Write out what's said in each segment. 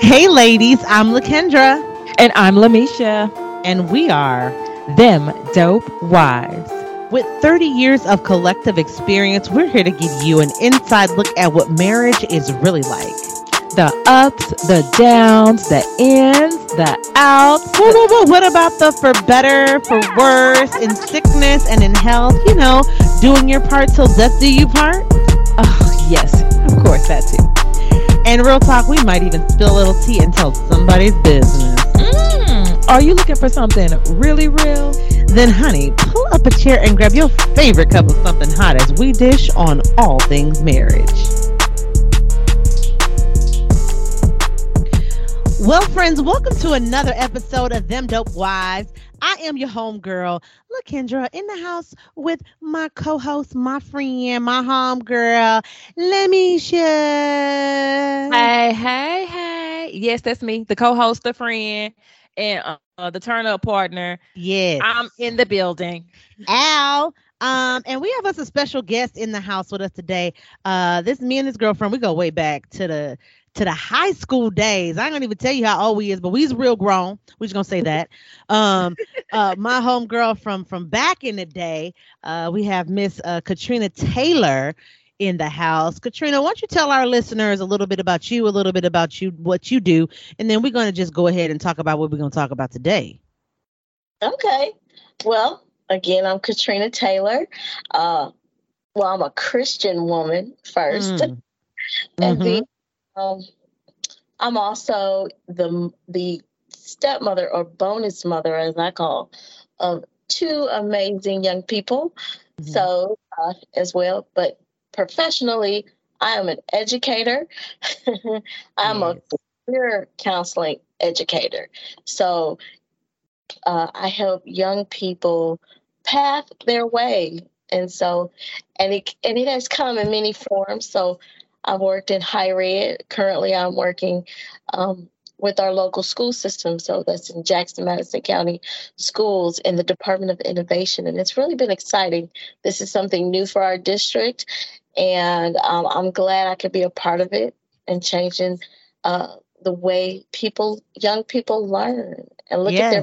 Hey, ladies, I'm Lakendra. And I'm Lamisha. And we are Them Dope Wives. With 30 years of collective experience, we're here to give you an inside look at what marriage is really like. The ups, the downs, the ins, the outs. Whoa, whoa, whoa. What about the for better, for worse, in sickness and in health? You know, doing your part till death do you part? Oh, yes, of course, that too. And real talk, we might even spill a little tea and tell somebody's business. Mm, are you looking for something really real? Then, honey, pull up a chair and grab your favorite cup of something hot as we dish on all things marriage. Well, friends, welcome to another episode of Them Dope Wives. I am your homegirl, Lakendra, in the house with my co-host, my friend, my homegirl, Lamisha. Hey, hey, hey. Yes, that's me, the co-host, the friend, and uh, the turn-up partner. Yes. I'm in the building. Al. Um, and we have us a special guest in the house with us today. Uh, this me and this girlfriend, we go way back to the to the high school days. I gonna even tell you how old we is, but we's real grown. We're just gonna say that. Um, uh, my home girl from from back in the day. Uh, we have Miss uh, Katrina Taylor in the house. Katrina, why don't you tell our listeners a little bit about you, a little bit about you, what you do, and then we're gonna just go ahead and talk about what we're gonna talk about today. Okay. Well, again, I'm Katrina Taylor. Uh, well, I'm a Christian woman 1st Mm. and Mhm. then um, I'm also the the stepmother or bonus mother, as I call, of two amazing young people. Mhm. So uh, as well, but professionally, I am an educator. I'm a career counseling educator. So uh, I help young people path their way, and so and it and it has come in many forms. So I've worked in higher ed. Currently, I'm working um, with our local school system. So that's in Jackson, Madison County schools in the Department of Innovation, and it's really been exciting. This is something new for our district, and um, I'm glad I could be a part of it and changing uh, the way people, young people, learn and look at their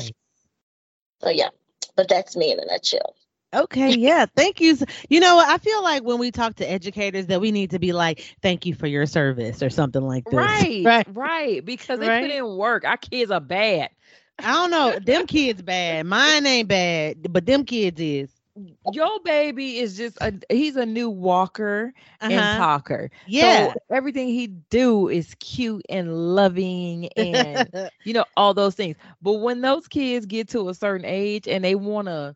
so yeah, but that's me in a nutshell. Okay, yeah. Thank you. You know, I feel like when we talk to educators that we need to be like, thank you for your service or something like this. Right, Right. right, Because they Right. put in work. Our kids are bad. I don't know. Them kids bad. Mine ain't bad, but them kids is. Your baby is just a he's a new walker and Uh-huh. talker. Yeah. So everything he do is cute and loving and you know all those things. But when those kids get to a certain age and they want to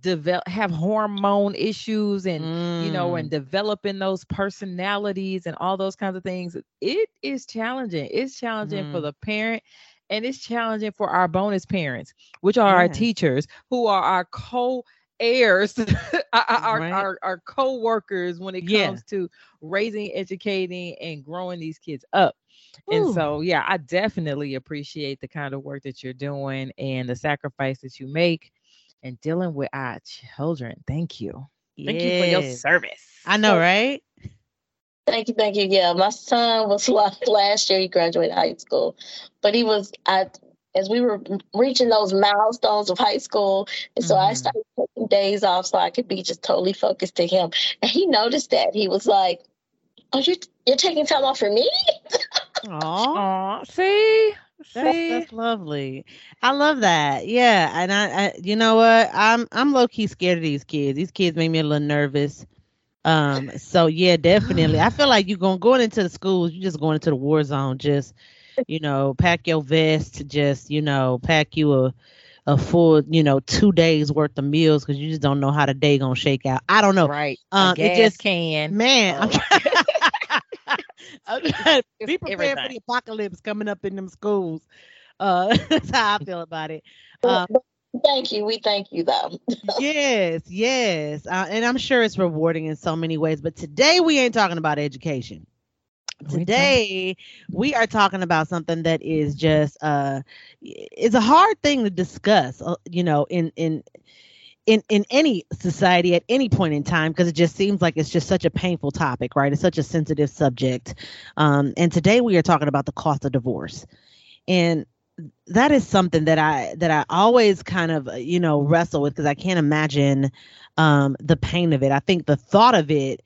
develop have hormone issues and you know and Mm. developing those personalities and all those kinds of things, it is challenging. It's challenging for Mhm. the parent and it's challenging for our bonus parents, which are our teachers who are our co heirs, our, our, Right. our, our co-workers when it Yeah. comes to raising, educating, and growing these kids up. And so, yeah, I definitely appreciate the kind of work that you're doing and the sacrifice that you make and dealing with our children. Thank you. Thank you for your service. I know, right? Thank you, thank you. Yeah, my son was la- last year. He graduated high school, but he was I as we were reaching those milestones of high school, and so I Mhm. started taking days off so I could be just totally focused to him. And he noticed that he was like, "Oh, you you're taking time off for me?" Aw. Aw, see? That's, that's lovely. I love that. Yeah, and I, I, you know what? I'm, I'm low key scared of these kids. These kids make me a little nervous. Um, so yeah, definitely. I feel like you're going going into the schools. You're just going into the war zone. Just, you know, pack your vest. Just, you know, pack you a, a full, you know, two days worth of meals because you just don't know how the day gonna shake out. I don't know. Right. Um, it just- can. Man, I'm Oh. trying. I'm trying to be It's prepared for the apocalypse coming up in them schools. Uh, that's how I feel about it. Um, thank you. We thank you though. yes, yes, uh, and I'm sure it's rewarding in so many ways. But today we ain't talking about education. Today we are talking about something that is just uh, is a hard thing to discuss. Uh, you know, in in in in any society at any point in time because it just seems like it's just such a painful topic right? It's such a sensitive subject. Um, and today we are talking about the cost of divorce. And that is something that i that i always kind of you know wrestle with because i can't imagine um, the pain of it. I think the thought of it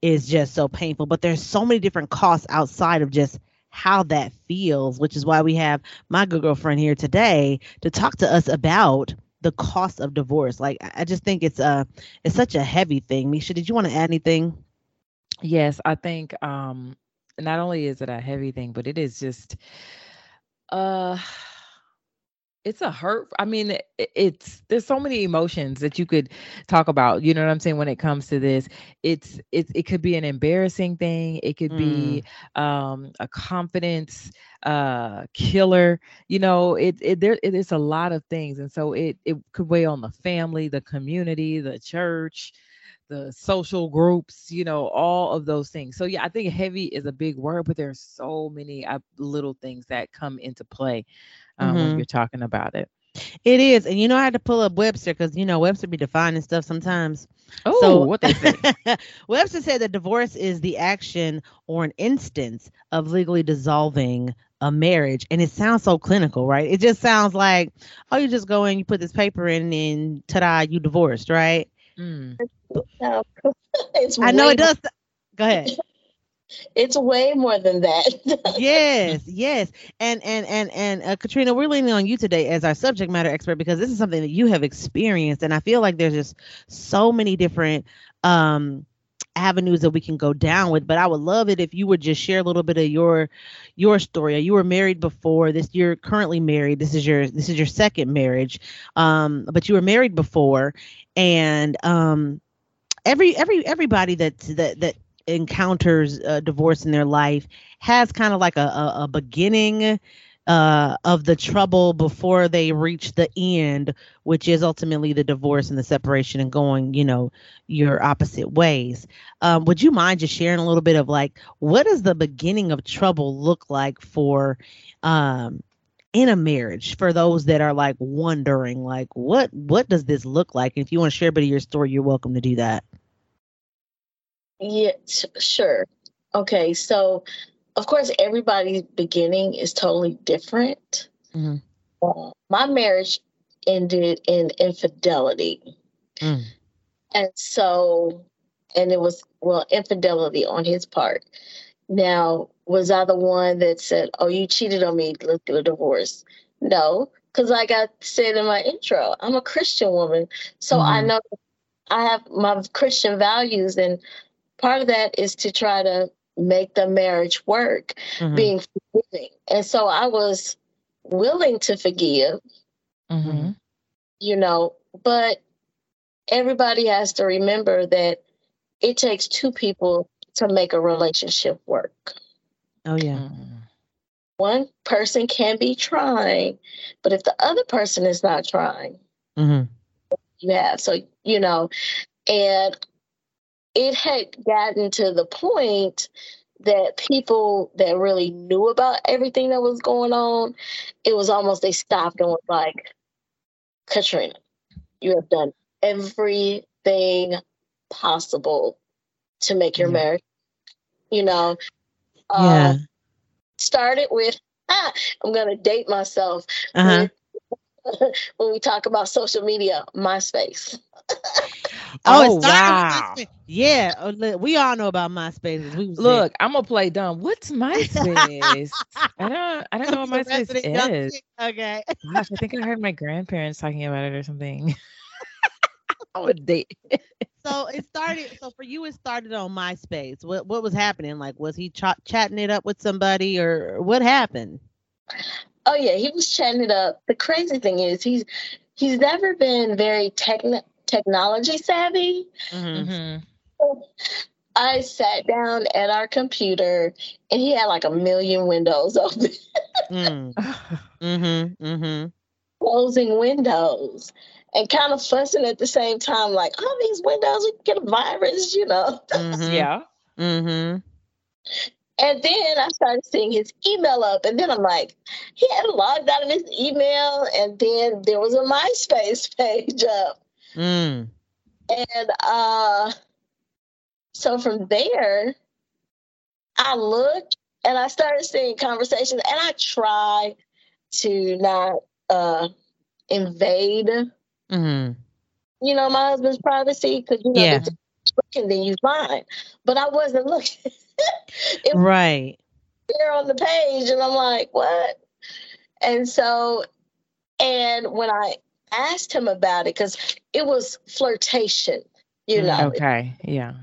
is just so painful but there's so many different costs outside of just how that feels which is why we have my good girlfriend here today to talk to us about the cost of divorce. Like I just think it's a it's such a heavy thing. Misha, did you want to add anything? Yes, I think um not only is it a heavy thing, but it is just uh it's a hurt i mean it, it's there's so many emotions that you could talk about you know what i'm saying when it comes to this it's it, it could be an embarrassing thing it could mm. be um a confidence uh killer you know it, it there it is a lot of things and so it it could weigh on the family the community the church the social groups, you know, all of those things. So yeah, I think heavy is a big word, but there's so many uh, little things that come into play um, mm-hmm. when you're talking about it. It is, and you know I had to pull up Webster because you know Webster be defining stuff sometimes. Oh, so, what they say? Webster said that divorce is the action or an instance of legally dissolving a marriage, and it sounds so clinical, right? It just sounds like, oh, you just go in, you put this paper in, and ta-da, you divorced, right? Mm. I know it does. Go ahead it's way more than that. yes, yes. And and and and uh, Katrina, we're leaning on you today as our subject matter expert because this is something that you have experienced and I feel like there's just so many different um avenues that we can go down with but i would love it if you would just share a little bit of your your story you were married before this you're currently married this is your this is your second marriage um but you were married before and um every every everybody that that that encounters uh, divorce in their life has kind of like a, a, a beginning uh, of the trouble before they reach the end, which is ultimately the divorce and the separation and going, you know, your opposite ways. Um, would you mind just sharing a little bit of like what does the beginning of trouble look like for um, in a marriage for those that are like wondering like what what does this look like? And if you want to share a bit of your story, you're welcome to do that. Yeah, sure. Okay, so of course, everybody's beginning is totally different. Mm-hmm. Uh, my marriage ended in infidelity. Mm. And so, and it was, well, infidelity on his part. Now, was I the one that said, Oh, you cheated on me, let's get a divorce? No, because like I said in my intro, I'm a Christian woman. So mm-hmm. I know I have my Christian values and part of that is to try to make the marriage work, mm-hmm. being forgiving. And so I was willing to forgive, mm-hmm. you know, but everybody has to remember that it takes two people to make a relationship work. Oh, yeah. Mm-hmm. One person can be trying, but if the other person is not trying, mm-hmm. you have. So, you know, and it had gotten to the point that people that really knew about everything that was going on, it was almost they stopped and was like, Katrina, you have done everything possible to make your yeah. marriage, you know. Yeah. Uh, started with, ah, I'm going to date myself. Uh-huh. when we talk about social media, MySpace. Oh, oh wow! Yeah, uh, we all know about MySpace. We Look, there. I'm gonna play dumb. What's MySpace? I don't. I don't know what MySpace is. Okay. Gosh, I think I heard my grandparents talking about it or something. I would date. so it started. So for you, it started on MySpace. What What was happening? Like, was he ch- chatting it up with somebody, or what happened? Oh yeah, he was chatting it up. The crazy thing is, he's he's never been very technical technology savvy. Mm-hmm. I sat down at our computer and he had like a million windows open. mm. mm-hmm, mm-hmm. Closing windows and kind of fussing at the same time, like, oh, these windows, we get a virus, you know? Mm-hmm. yeah. Mm-hmm. And then I started seeing his email up, and then I'm like, he had logged out of his email, and then there was a MySpace page up. Mm. And uh, so from there, I looked and I started seeing conversations, and I try to not uh, invade, hmm you know, my husband's privacy because you know Yeah. looking, then you fine. But I wasn't looking. Right. there on the page, and I'm like, what? And so, and when I asked him about it, because it was flirtation, you Mm, know. Okay. Yeah.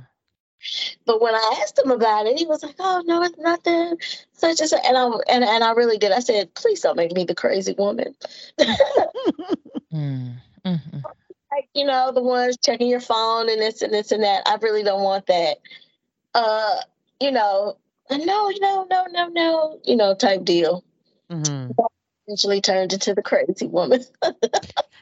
But when I asked him about it, he was like, "Oh no, it's nothing." Such and such, and I and, and I really did. I said, "Please don't make me the crazy woman." Mm. Mhm. like you know, the ones checking your phone and this and this and that. I really don't want that. Uh, you know, no, no, no, no, no, you know, type deal. hmm Eventually turned into the crazy woman.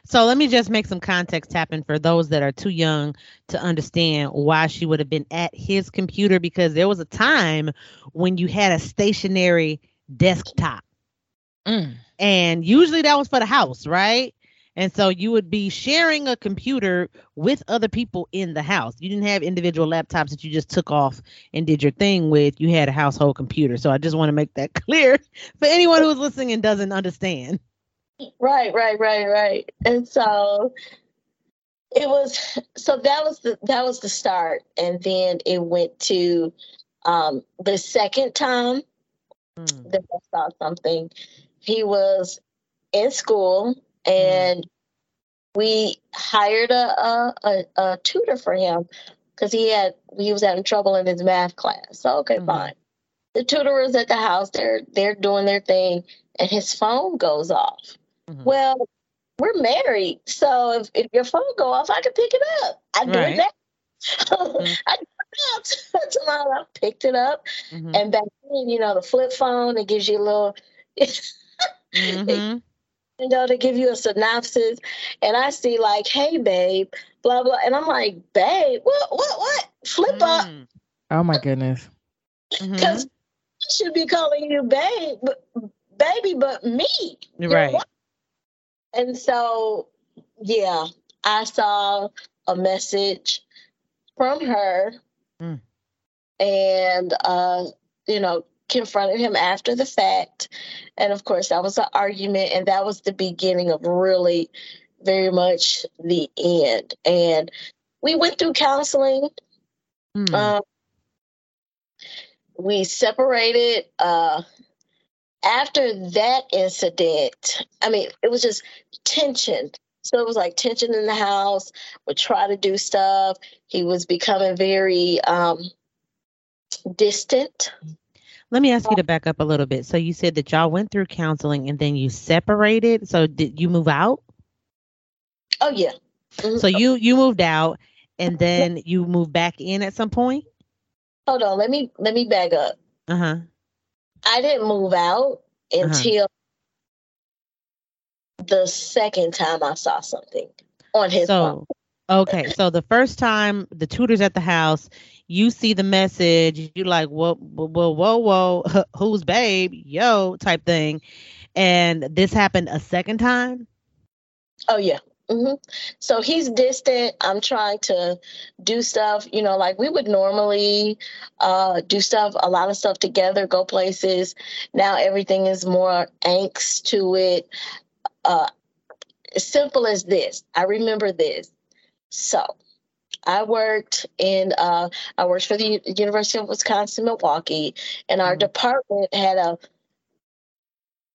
So let me just make some context happen for those that are too young to understand why she would have been at his computer because there was a time when you had a stationary desktop. Mm. And usually that was for the house, right? And so you would be sharing a computer with other people in the house. You didn't have individual laptops that you just took off and did your thing with. You had a household computer. So I just want to make that clear for anyone who's listening and doesn't understand. Right, right, right, right. And so it was so that was the that was the start. And then it went to um the second time Mm. that I saw something. He was in school and we hired a a, a, a tutor for him because he had he was having trouble in his math class. So okay, Mhm. fine. The tutor is at the house, they're they're doing their thing, and his phone goes off. Mhm. Well, we're married, so if, if your phone go off, I can pick it up. I do Right. it now. Mhm. I do it. Tomorrow I picked it up, Mhm. and back then, you know, the flip phone it gives you a little, Mhm. You know, to give you a synopsis. And I see like, "Hey, babe," blah blah, and I'm like, "Babe, what what what? Flip up, Mm. Oh my goodness. Because I should be calling you babe, but, baby, but me, Right. And so, yeah, I saw a message from her Mm. and, uh, you know, confronted him after the fact. And of course, that was an argument, and that was the beginning of really very much the end. And we went through counseling. Mm. Um, we separated. Uh, after that incident, I mean, it was just tension. So it was like tension in the house. Would try to do stuff. He was becoming very um, distant. Let me ask you to back up a little bit. So you said that y'all went through counseling and then you separated. So did you move out? Oh yeah. Mhm. So you you moved out and then you moved back in at some point? Hold on. Let me let me back up. Uh-huh. I didn't move out Uh-huh. until the second time I saw something on his phone. Okay. So the first time the tutor's at the house, you see the message, you like, whoa, whoa, whoa, whoa, who's babe? Yo, type thing. And this happened a second time? Oh yeah. hmm So he's distant. I'm trying to do stuff, you know, like we would normally uh, do stuff, a lot of stuff together, go places. Now everything is more angst to it. Uh, simple as this. I remember this. So I worked in uh, I worked for the University of Wisconsin Milwaukee, and our Mhm. department had a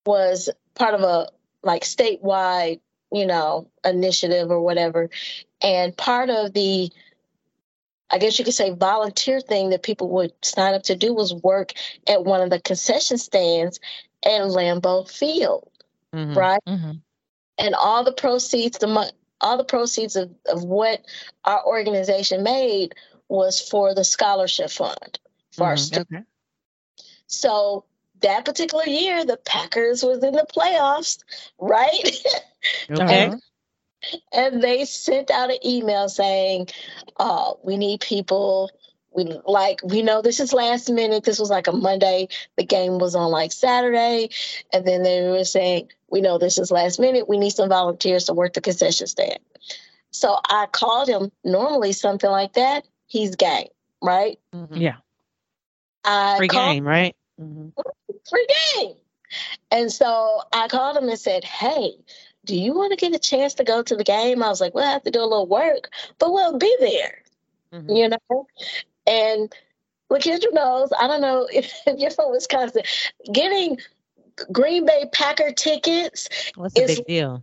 was part of a like statewide you know initiative or whatever, and part of the I guess you could say volunteer thing that people would sign up to do was work at one of the concession stands at Lambeau Field, Mhm. right? Mhm. and all the proceeds the mo- all the proceeds of, of what our organization made was for the scholarship fund for our Mhm. students. Okay. So that particular year, the Packers was in the playoffs, right? Okay. Uh-huh. and they sent out an email saying, uh, "We need people. We like we know this is last minute. This was like a Monday. The game was on like Saturday, and then they were saying, "We know this is last minute. We need some volunteers to work the concession stand." So I called him. Normally, something like that, he's game, right? Mhm. Yeah. I Free called game, right? Mhm. free game. And so I called him and said, Hey, do you want to get a chance to go to the game? I was like, Well, I have to do a little work, but we'll be there, Mhm. you know? And LaKendra knows, I don't know if, if you're from Wisconsin, getting Green Bay Packer tickets, What's the It's- big deal?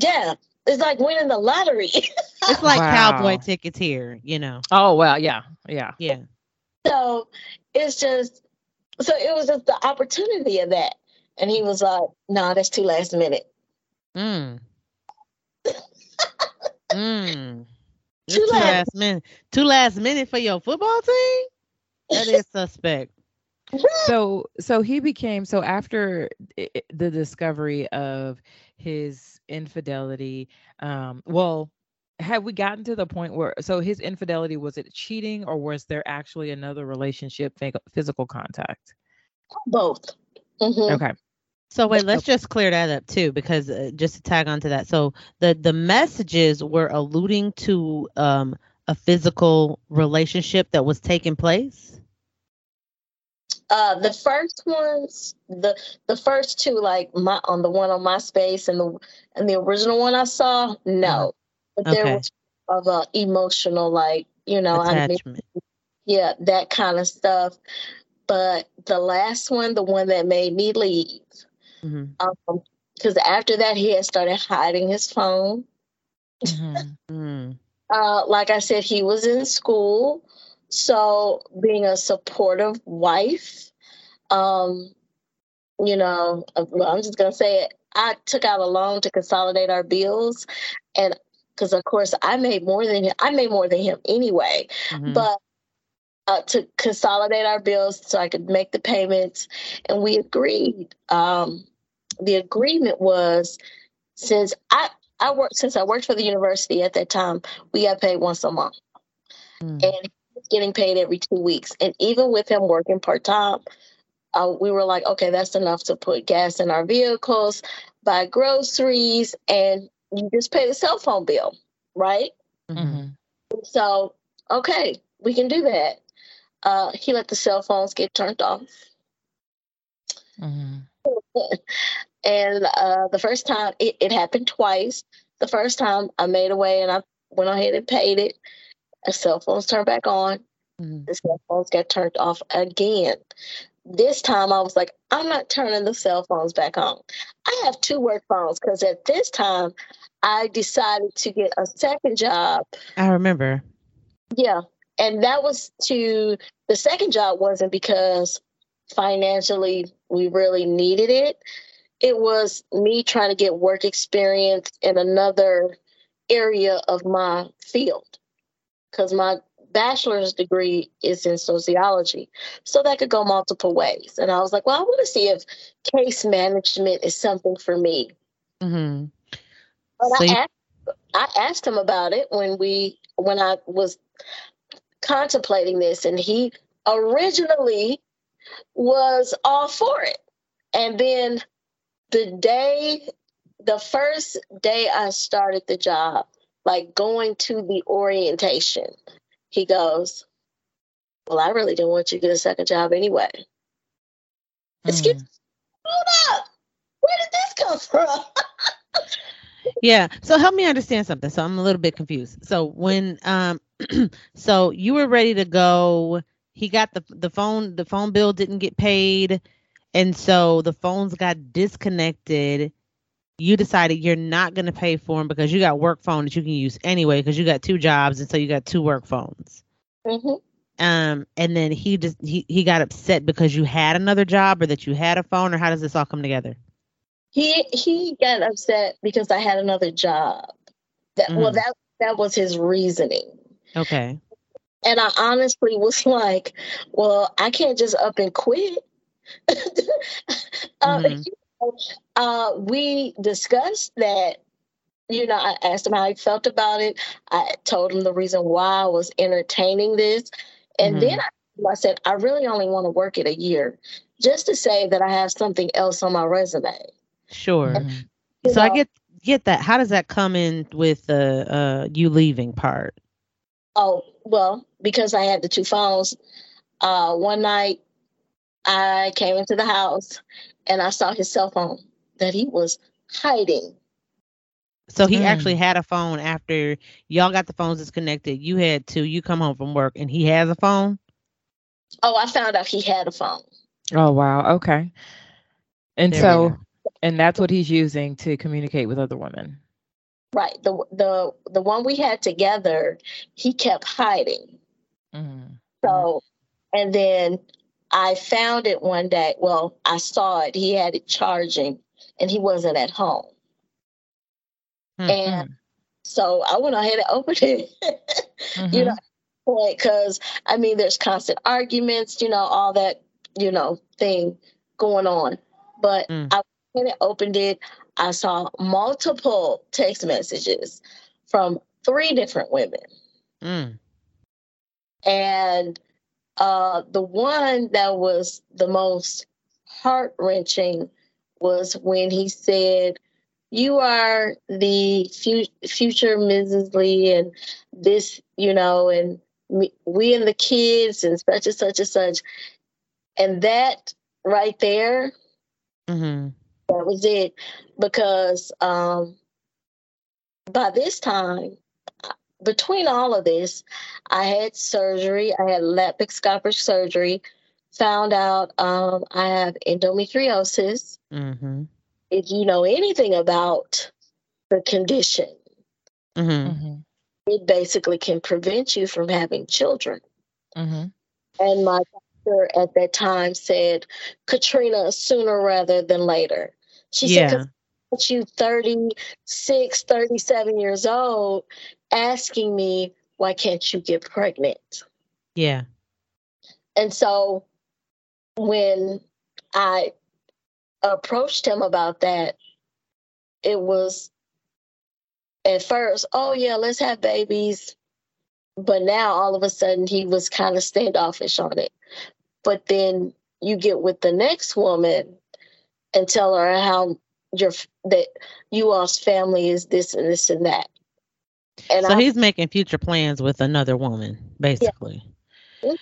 yeah, it's like winning the lottery. It's like cowboy tickets here, you know. Oh well, yeah, yeah. Yeah. so it's just, so it was just the opportunity of that. And he was like, nah, that's too last minute. Mm. mm. It's Too Too last- last minute. Too last minute for your football team? That is suspect. So so he became so after i- i- the discovery of his infidelity. Um, well, have we gotten to the point where so his infidelity was it cheating or was there actually another relationship, physical contact? Both. Mhm. Okay. So wait, let's just clear that up too, because uh, just to tag onto that. So the the messages were alluding to um a physical relationship that was taking place. Uh, the first ones, the the first two, like my on the one on MySpace and the and the original one I saw, no, but there was of a emotional, like you know, I mean, Attachment. yeah, that kind of stuff. But the last one, the one that made me leave, hmm um, because after that he had started hiding his phone. Mhm. Mm. Uh, like I said, he was in school, so being a supportive wife, um, you know, uh, well, I'm just gonna say it. I took out a loan to consolidate our bills, and because of course I made more than him. I made more than him anyway, Mhm. but uh, to consolidate our bills so I could make the payments, and we agreed. Um, the agreement was since I I worked since I worked for the university at that time, we got paid once a month, Mm. and he was getting paid every two weeks. And even with him working part time, uh, we were like, okay, that's enough to put gas in our vehicles, buy groceries, and you just pay the cell phone bill, right? Mhm. Mhm. So, okay, we can do that. Uh, he let the cell phones get turned off. Mhm. And uh, the first time, it, it happened twice. The first time I made away and I went ahead and paid it. The cell phones turned back on. Mhm. The cell phones got turned off again. This time I was like, I'm not turning the cell phones back on. I have two work phones because at this time I decided to get a second job I remember. Yeah. And that was to the second job wasn't because financially we really needed it. It was me trying to get work experience in another area of my field because my bachelor's degree is in sociology. So that could go multiple ways. And I was like, well, I want to see if case management is something for me. Mm-hmm. But So I, asked, I asked him about it when we when I was contemplating this, and he originally was all for it. And then the day, the first day I started the job, like going to the orientation, he goes, "Well, I really didn't want you to get a second job anyway." Excuse me, Hold up, where did this come from? Yeah. So help me understand something. So I'm a little bit confused. So when um so you were ready to go, he got the the phone the phone bill didn't get paid and so the phones got disconnected. You decided you're not going to pay for them because you got work phone that you can use anyway because you got two jobs and so you got two work phones. hmm Um and then he just he, he got upset because you had another job or that you had a phone or how does this all come together? He he got upset because I had another job. That well Mhm. that that was his reasoning. Okay. And I honestly was like, well, I can't just up and quit. uh, Mhm. you know, uh, we discussed that. You know, I asked him how he felt about it. I told him the reason why I was entertaining this. And then I, I said, I really only want to work it a year just to say that I have something else on my resume. Sure. You So I get get that. How does that come in with the uh, you leaving part? Oh, well, because I had the two phones. Uh, one night I came into the house and I saw his cell phone that he was hiding. So he Mm. actually had a phone after y'all got the phones disconnected. You had two. You come home from work and he has a phone. Oh, I found out he had a phone. Oh wow. Okay. And There so, and that's what he's using to communicate with other women. Right. The the the one we had together, he kept hiding. Mhm. So, and then I found it one day. Well, I saw it. He had it charging and he wasn't at home. Hmm. And so I went ahead and opened it. Mhm. you know, because I mean, there's constant arguments, you know, all that, you know, thing going on. But Mm. I went and opened it. I saw multiple text messages from three different women. Mm. And uh, the one that was the most heart wrenching was when he said, You are the fu- future Mrs. Lee, and this, you know, and me, we and the kids, and such and such and such. And that right there, mm-hmm. that was it. Because um, by this time, between all of this, I had surgery. I had laparoscopic surgery. Found out um, I have endometriosis. hmm If you know anything about the condition, hmm Mhm. it basically can prevent you from having children. Mhm. And my doctor at that time said, Katrina, sooner rather than later. She said, Yeah. 'Cause at you 36, 37 years old, asking me, why can't you get pregnant? Yeah. And so when I approached him about that, it was at first, oh, yeah, let's have babies. But now all of a sudden he was kind of standoffish on it. But then you get with the next woman and tell her how your that you all's family is this and this and that. And so I, he's making future plans with another woman, basically. Mhm.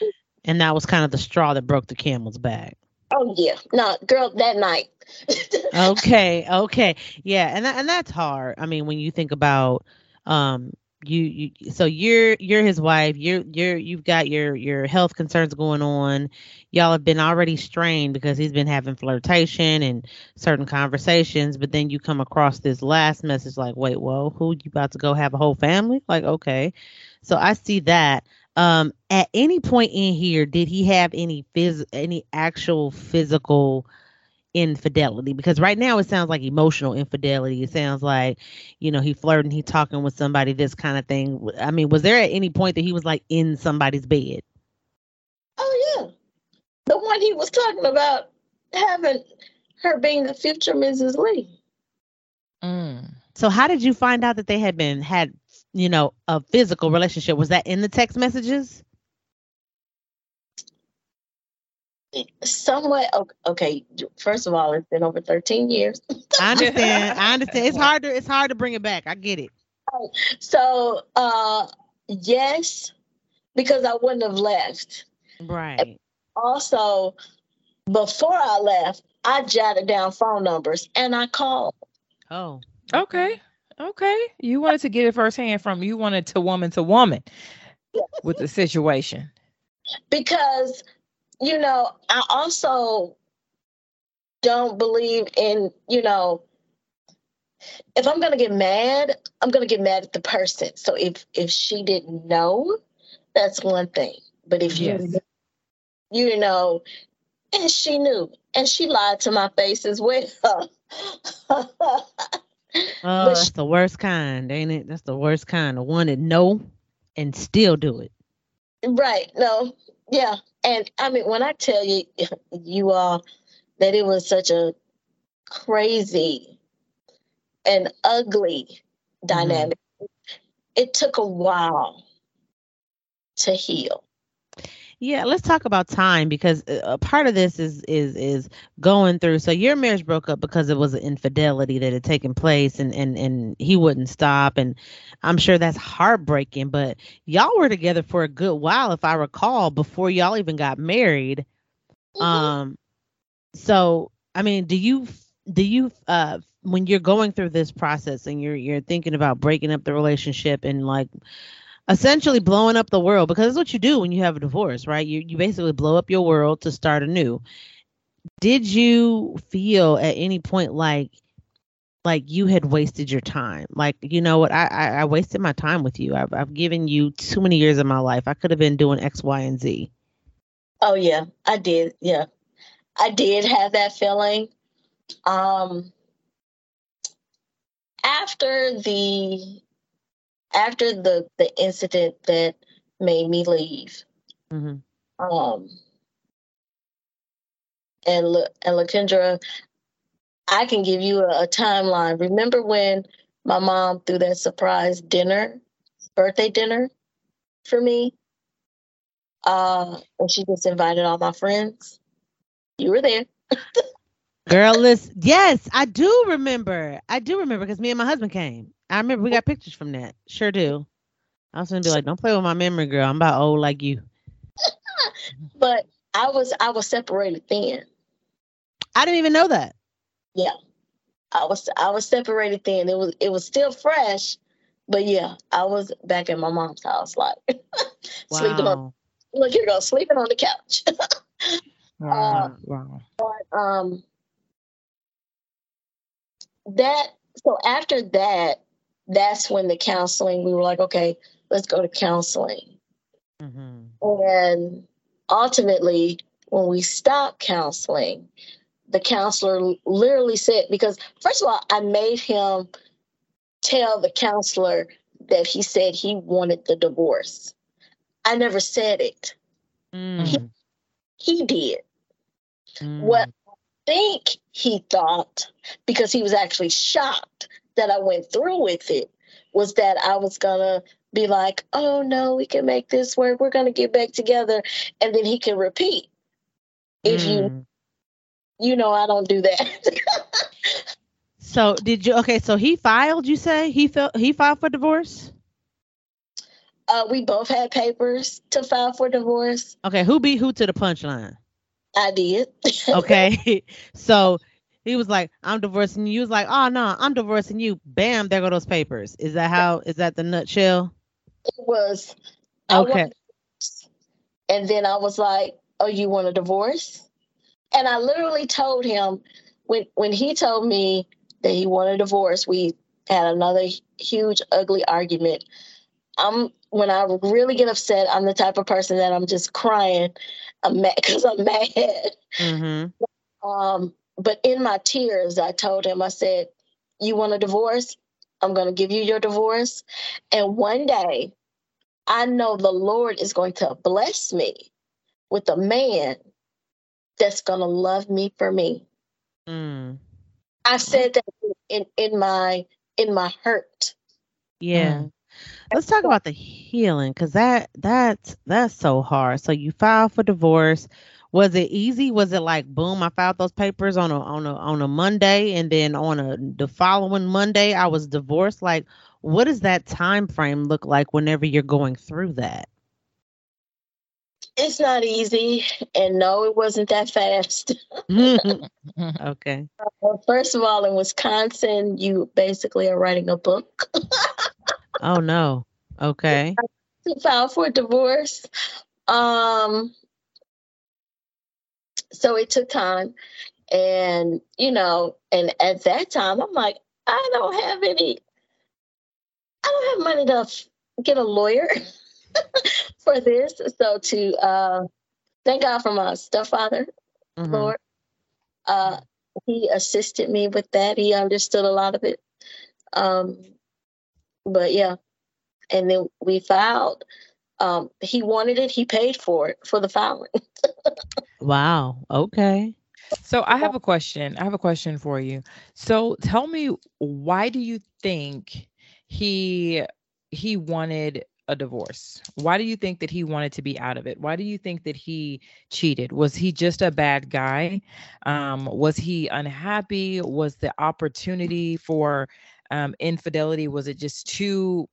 And that was kind of the straw that broke the camel's back. oh yeah, no, girl, that night. okay okay yeah and that, and that's hard i mean when you think about um you you so you're you're his wife. You're you're you've got your your health concerns going on. Y'all have been already strained because he's been having flirtation and certain conversations but then you come across this last message like wait whoa who you about to go have a whole family? Like okay. So i see that. Um at any point in here did he have any phys any actual physical infidelity because right now it sounds like emotional infidelity it sounds like you know he flirting he talking with somebody this kind of thing i mean was there at any point that he was like in somebody's bed Oh yeah, the one he was talking about having her being the future Mrs. Lee. Mm. so how did you find out that they had been had you know a physical relationship was that in the text messages Somewhat okay. First of all, it's been over thirteen years, i understand i understand it's hard to it's hard to bring it back i get it so uh, yes, because I wouldn't have left. right Also, before I left, I jotted down phone numbers and I called. oh Okay. Okay. You wanted to get it firsthand from you wanted to woman to woman with the situation. because you know i also don't believe in you know if i'm going to get mad i'm going to get mad at the person so if if she didn't know that's one thing but if Yes. you you know and she knew and she lied to my face as well oh that's she- the worst kind ain't it that's the worst kind the one that know and still do it Right. No. Yeah. And I mean, when I tell you, you all, that it was such a crazy and ugly mm-hmm. dynamic, it took a while to heal. Yeah, let's talk about time because uh, a part of this is is is going through. So your marriage broke up because it was an infidelity that had taken place, and and and he wouldn't stop, and I'm sure that's heartbreaking. But y'all were together for a good while, if I recall, before y'all even got married. Mhm. Um, so I mean, do you do you uh when you're going through this process and you're you're thinking about breaking up the relationship and like essentially blowing up the world because that's what you do when you have a divorce, right? You you basically blow up your world to start anew. Did you feel at any point like like you had wasted your time? Like, you know what, I I, I wasted my time with you. I've I've given you too many years of my life. I could have been doing X, Y, and Z. Oh yeah, I did. Yeah. I did have that feeling. Um after the after the the incident that made me leave, Mm-hmm. um and La- and Lakendra, I can give you a, a timeline. Remember when my mom threw that surprise dinner, birthday dinner for me? Uh and she just invited all my friends. You were there. Girl, listen. Yes, I do remember. I do remember because me and my husband came. I remember we got pictures from that. Sure do. I was gonna be like, don't play with my memory, girl. I'm about old like you. But I was I was separated then. I didn't even know that. Yeah, I was I was separated then. It was it was still fresh, but yeah, I was back at my mom's house, like sleeping on. Look, here you go, sleeping on the couch. Wow. wow. um, that so after that, that's when the counseling. We were like, okay, let's go to counseling. hmm And ultimately, when we stopped counseling, the counselor literally said, because first of all, I made him tell the counselor that he said he wanted the divorce. I never said it. Mm. He did. Mm. What I think he thought, because he was actually shocked that I went through with it, was that I was gonna be like, oh no, we can make this work. We're gonna get back together. And then he can repeat. If you Mm. you know I don't do that. So did you? Okay, so he filed. You say he felt he filed for divorce. uh, we both had papers to file for divorce. Okay, who beat who to the punchline? I did. Okay, so he was like, "I'm divorcing you." He was like, "Oh no, I'm divorcing you." Bam, there go those papers. Is that how? Is that the nutshell? it was Okay. and then I was like, "Oh, you want a divorce?" And I literally told him when when he told me that he wanted a divorce, we had another huge ugly argument. I'm when I really get upset, I'm the type of person that I'm just crying. I'm mad because I'm mad. Mm-hmm. Um, but in my tears, I told him, I said, You want a divorce? I'm going to give you your divorce. And one day, I know the Lord is going to bless me with a man that's going to love me for me. Mm. I said that in, in my in my hurt. Yeah. Let's talk about the healing because that that's that's so hard. So you file for divorce. Was it easy? Was it like boom? I filed those papers on a on a on a Monday, and then on a the following Monday I was divorced. Like, what does that time frame look like whenever you're going through that? It's not easy, and no, it wasn't that fast. okay. Well, First of all, in Wisconsin, you basically are writing a book. Oh no. Okay. to file for divorce. Um, so it took time, and you know, and at that time, I'm like, I don't have any, I don't have money to get a lawyer for this. So to uh, thank God for my stepfather, Mhm. Lord. Uh, he assisted me with that. He understood a lot of it. Um, but yeah, and then we filed. Um, he wanted it. He paid for it for the filing. Wow. Okay. So I have a question. I have a question for you. So tell me why do you think he he wanted a divorce? Why do you think that he wanted to be out of it? Why do you think that he cheated? Was he just a bad guy? Um, was he unhappy? Was the opportunity for um, infidelity was it just too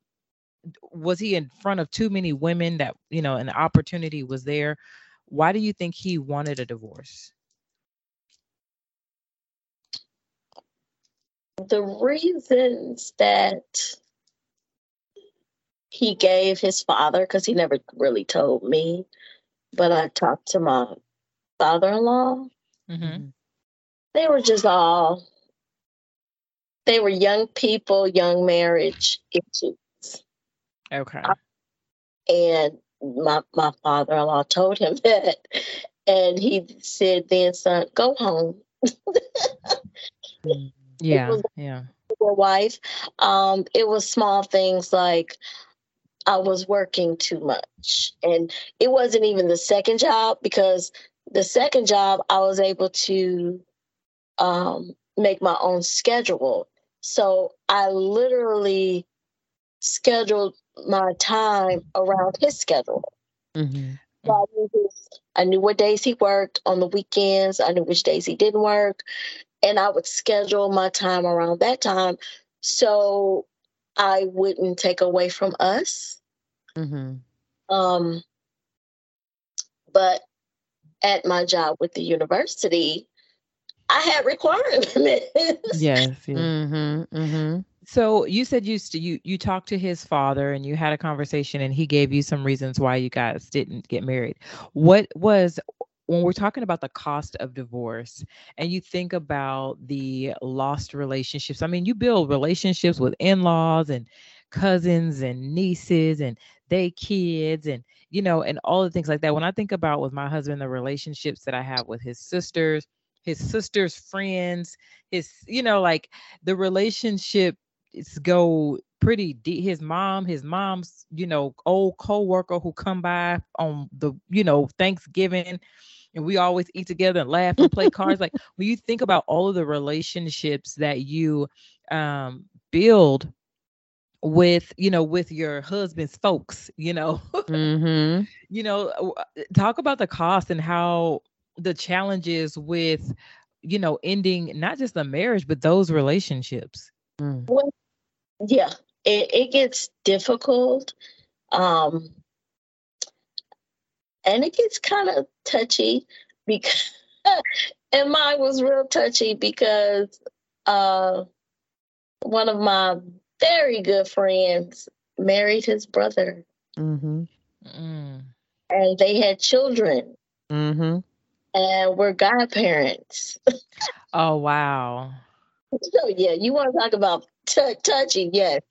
was he in front of too many women that you know an opportunity was there? Why do you think he wanted a divorce? The reasons that he gave his father because he never really told me but i talked to my father-in-law. Mm-hmm. they were just all they were young people young marriage issues okay and my my father-in-law told him that and he said then son go home mm, yeah yeah wife um it was small things like I was working too much. And it wasn't even the second job because the second job I was able to um, make my own schedule. So I literally scheduled my time around his schedule. Mm-hmm. So I, knew his, I knew what days he worked on the weekends. I knew which days he didn't work. And I would schedule my time around that time. So I wouldn't take away from us. Mm-hmm. Um, but at my job with the university, I had requirements. yes. yes. Mm-hmm, mm-hmm. So you said you you you talked to his father and you had a conversation and he gave you some reasons why you guys didn't get married. What was when we're talking about the cost of divorce and you think about the lost relationships, I mean, you build relationships with in laws and cousins and nieces and they kids and, you know, and all the things like that. When I think about with my husband, the relationships that I have with his sisters, his sister's friends, his, you know, like the relationship go pretty deep. His mom, his mom's, you know, old co-worker who come by on the, you know, Thanksgiving and we always eat together and laugh and play cards. like when you think about all of the relationships that you um, build with you know with your husband's folks you know mm-hmm. you know talk about the cost and how the challenges with you know ending not just the marriage but those relationships mm. well, yeah it, it gets difficult um and it gets kind of touchy because and mine was real touchy because uh one of my very good friends married his brother mm-hmm. mm. and they had children mm-hmm. and were godparents oh wow so yeah you want to talk about t- touchy yes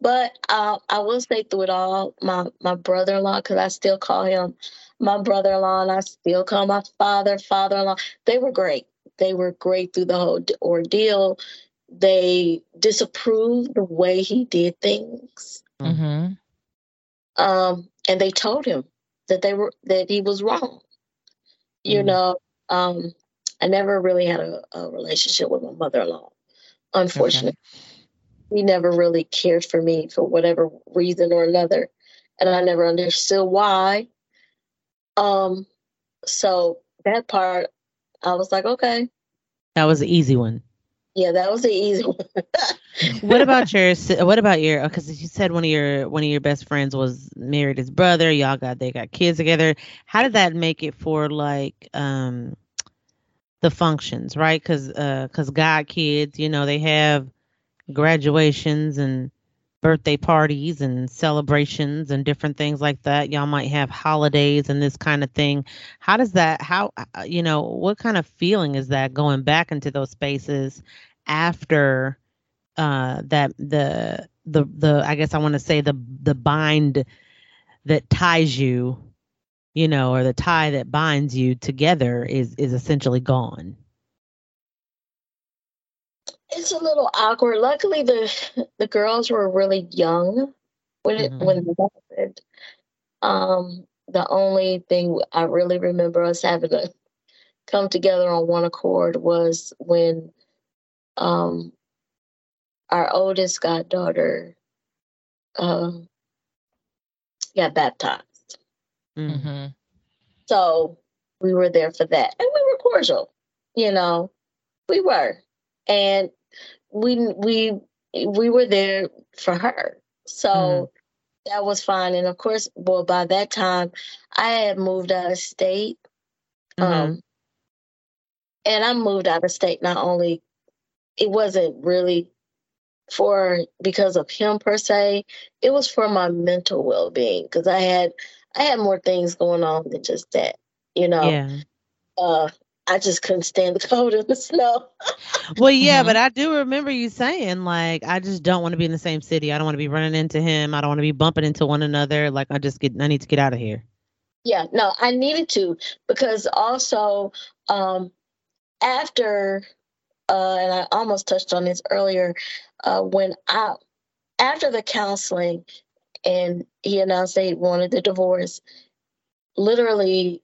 but uh, i will say through it all my my brother-in-law because i still call him my brother in law and I still call my father, father in law. They were great. They were great through the whole ordeal. They disapproved the way he did things. Mm-hmm. Um, and they told him that they were that he was wrong. You mm-hmm. know, um, I never really had a, a relationship with my mother in law, unfortunately. Okay. He never really cared for me for whatever reason or another. And I never understood why. Um, so that part, I was like, okay. That was the easy one. Yeah, that was the easy one. what about your? What about your? Because you said one of your one of your best friends was married his brother. Y'all got they got kids together. How did that make it for like um the functions, right? Because uh, because God kids, you know, they have graduations and birthday parties and celebrations and different things like that. Y'all might have holidays and this kind of thing. How does that, how, uh, you know, what kind of feeling is that going back into those spaces after uh, that, the, the, the, I guess I want to say the, the bind that ties you, you know, or the tie that binds you together is, is essentially gone it's a little awkward. Luckily, the the girls were really young when it mm-hmm. when it happened. Um, the only thing I really remember us having to come together on one accord was when um, our oldest goddaughter um, got baptized. Mm. Mm-hmm. So we were there for that. And we were cordial, you know. We were. And we we we were there for her. So Mhm. that was fine. And of course, well, by that time I had moved out of state. Mhm. Um and I moved out of state not only it wasn't really for because of him per se, it was for my mental well being because I had I had more things going on than just that. You know, Yeah. uh, I just couldn't stand the cold and the snow. Well, yeah, Mhm. but I do remember you saying like, I just don't want to be in the same city. I don't want to be running into him. I don't want to be bumping into one another. Like, I just get, I need to get out of here. Yeah, no, I needed to because also um, after, uh, and I almost touched on this earlier, uh, when I after the counseling and he announced they wanted the divorce, literally,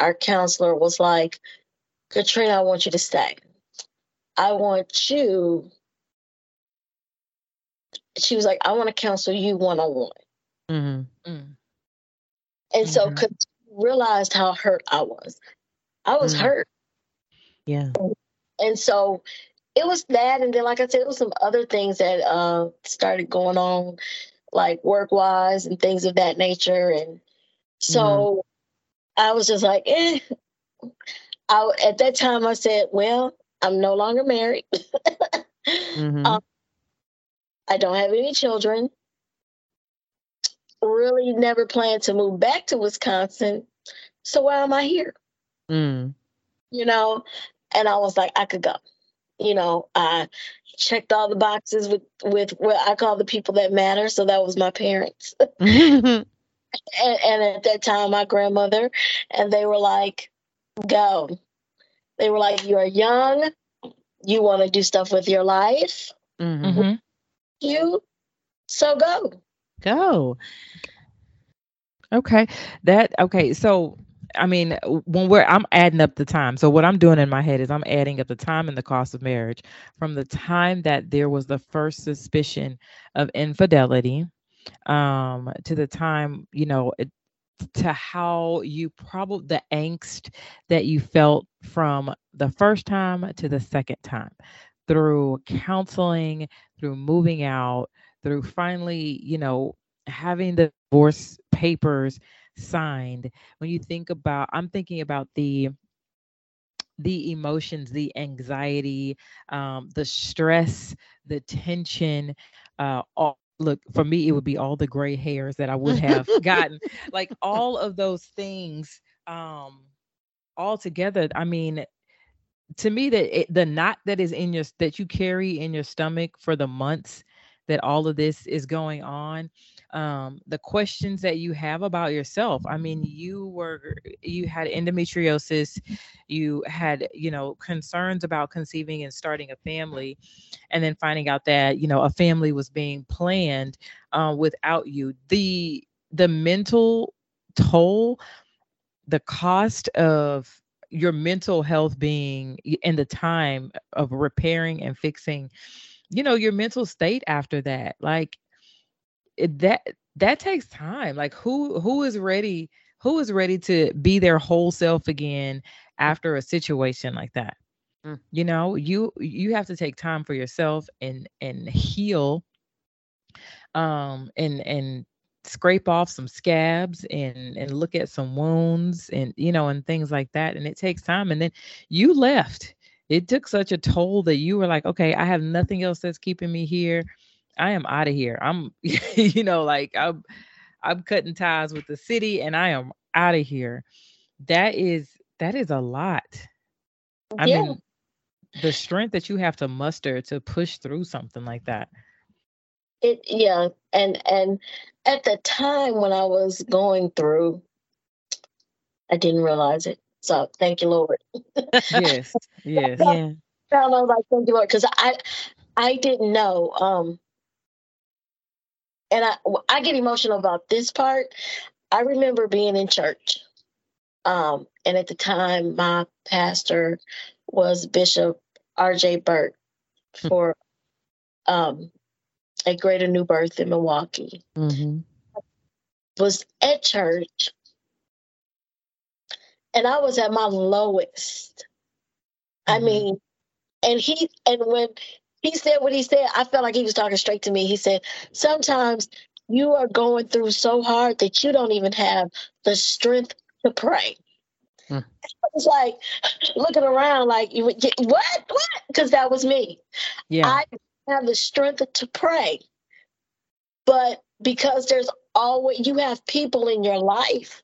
our counselor was like, "Katrina, I want you to stay. I want you." She was like, "I want to counsel you one on one." Mm-hmm. And so, Mhm. 'cause I realized how hurt I was. I was Mm. hurt. Yeah. and so it was that and then like i said it was some other things that uh started going on like work wise and things of that nature and so i was just like eh. I, at that time i said well i'm no longer married. Mm-hmm. Um, i don't have any children. Really never planned to move back to wisconsin. So why am i here? Mm. you know and i was like i could go. You know i checked all the boxes with with what i call the people that matter. So that was my parents and, and at that time my grandmother and they were like go they were like you're young you want to do stuff with your life hmm Mm-hmm. you so go Go. Okay. That okay. So I mean, when we're I'm adding up the time. So what I'm doing in my head is I'm adding up the time and the cost of marriage from the time that there was the first suspicion of infidelity um to the time, you know, to how you probably the angst that you felt from the first time to the second time through counseling, through moving out, through finally, you know, having the divorce papers signed. When you think about, I'm thinking about the the emotions, the anxiety, um, the stress, the tension. Uh, all, look, for me, it would be all the gray hairs that I would have gotten. Like all of those things, um, all together. I mean, to me, that it, the knot that is in your that you carry in your stomach for the months that all of this is going on um the questions that you have about yourself. I mean you were you had endometriosis you had you know concerns about conceiving and starting a family and then finding out that you know a family was being planned uh, without you. The the mental toll the cost of your mental health being in the time of repairing and fixing you know your mental state after that. Like it, that that takes time. Like who who is ready who is ready to be their whole self again after a situation like that? Mm. you know you you have to take time for yourself and and heal um and and scrape off some scabs and and look at some wounds and you know and things like that and it takes time. And then you left. It took such a toll that you were like okay i have nothing else that's keeping me here i am out of here i'm you know like i'm i'm cutting ties with the city and i am out of here that is that is a lot i Yeah. mean the strength that you have to muster to push through something like that it yeah and and at the time when i was going through i didn't realize it so thank you lord yes yes Yeah. I was like, thank you, Lord, because I I didn't know. Um, and I I get emotional about this part. I remember being in church, um, and at the time, my pastor was Bishop R.J. Burke for um, a Greater New Birth in Milwaukee, Mm-hmm. was at church and I was at my lowest. I Mhm. mean, and he and when he said what he said, I felt like he was talking straight to me. He said, Sometimes you are going through so hard that you don't even have the strength to pray. Hmm. I was like looking around, like, you would get- what? What? Because that was me. Yeah. I didn't have the strength to pray. But because there's always, you have people in your life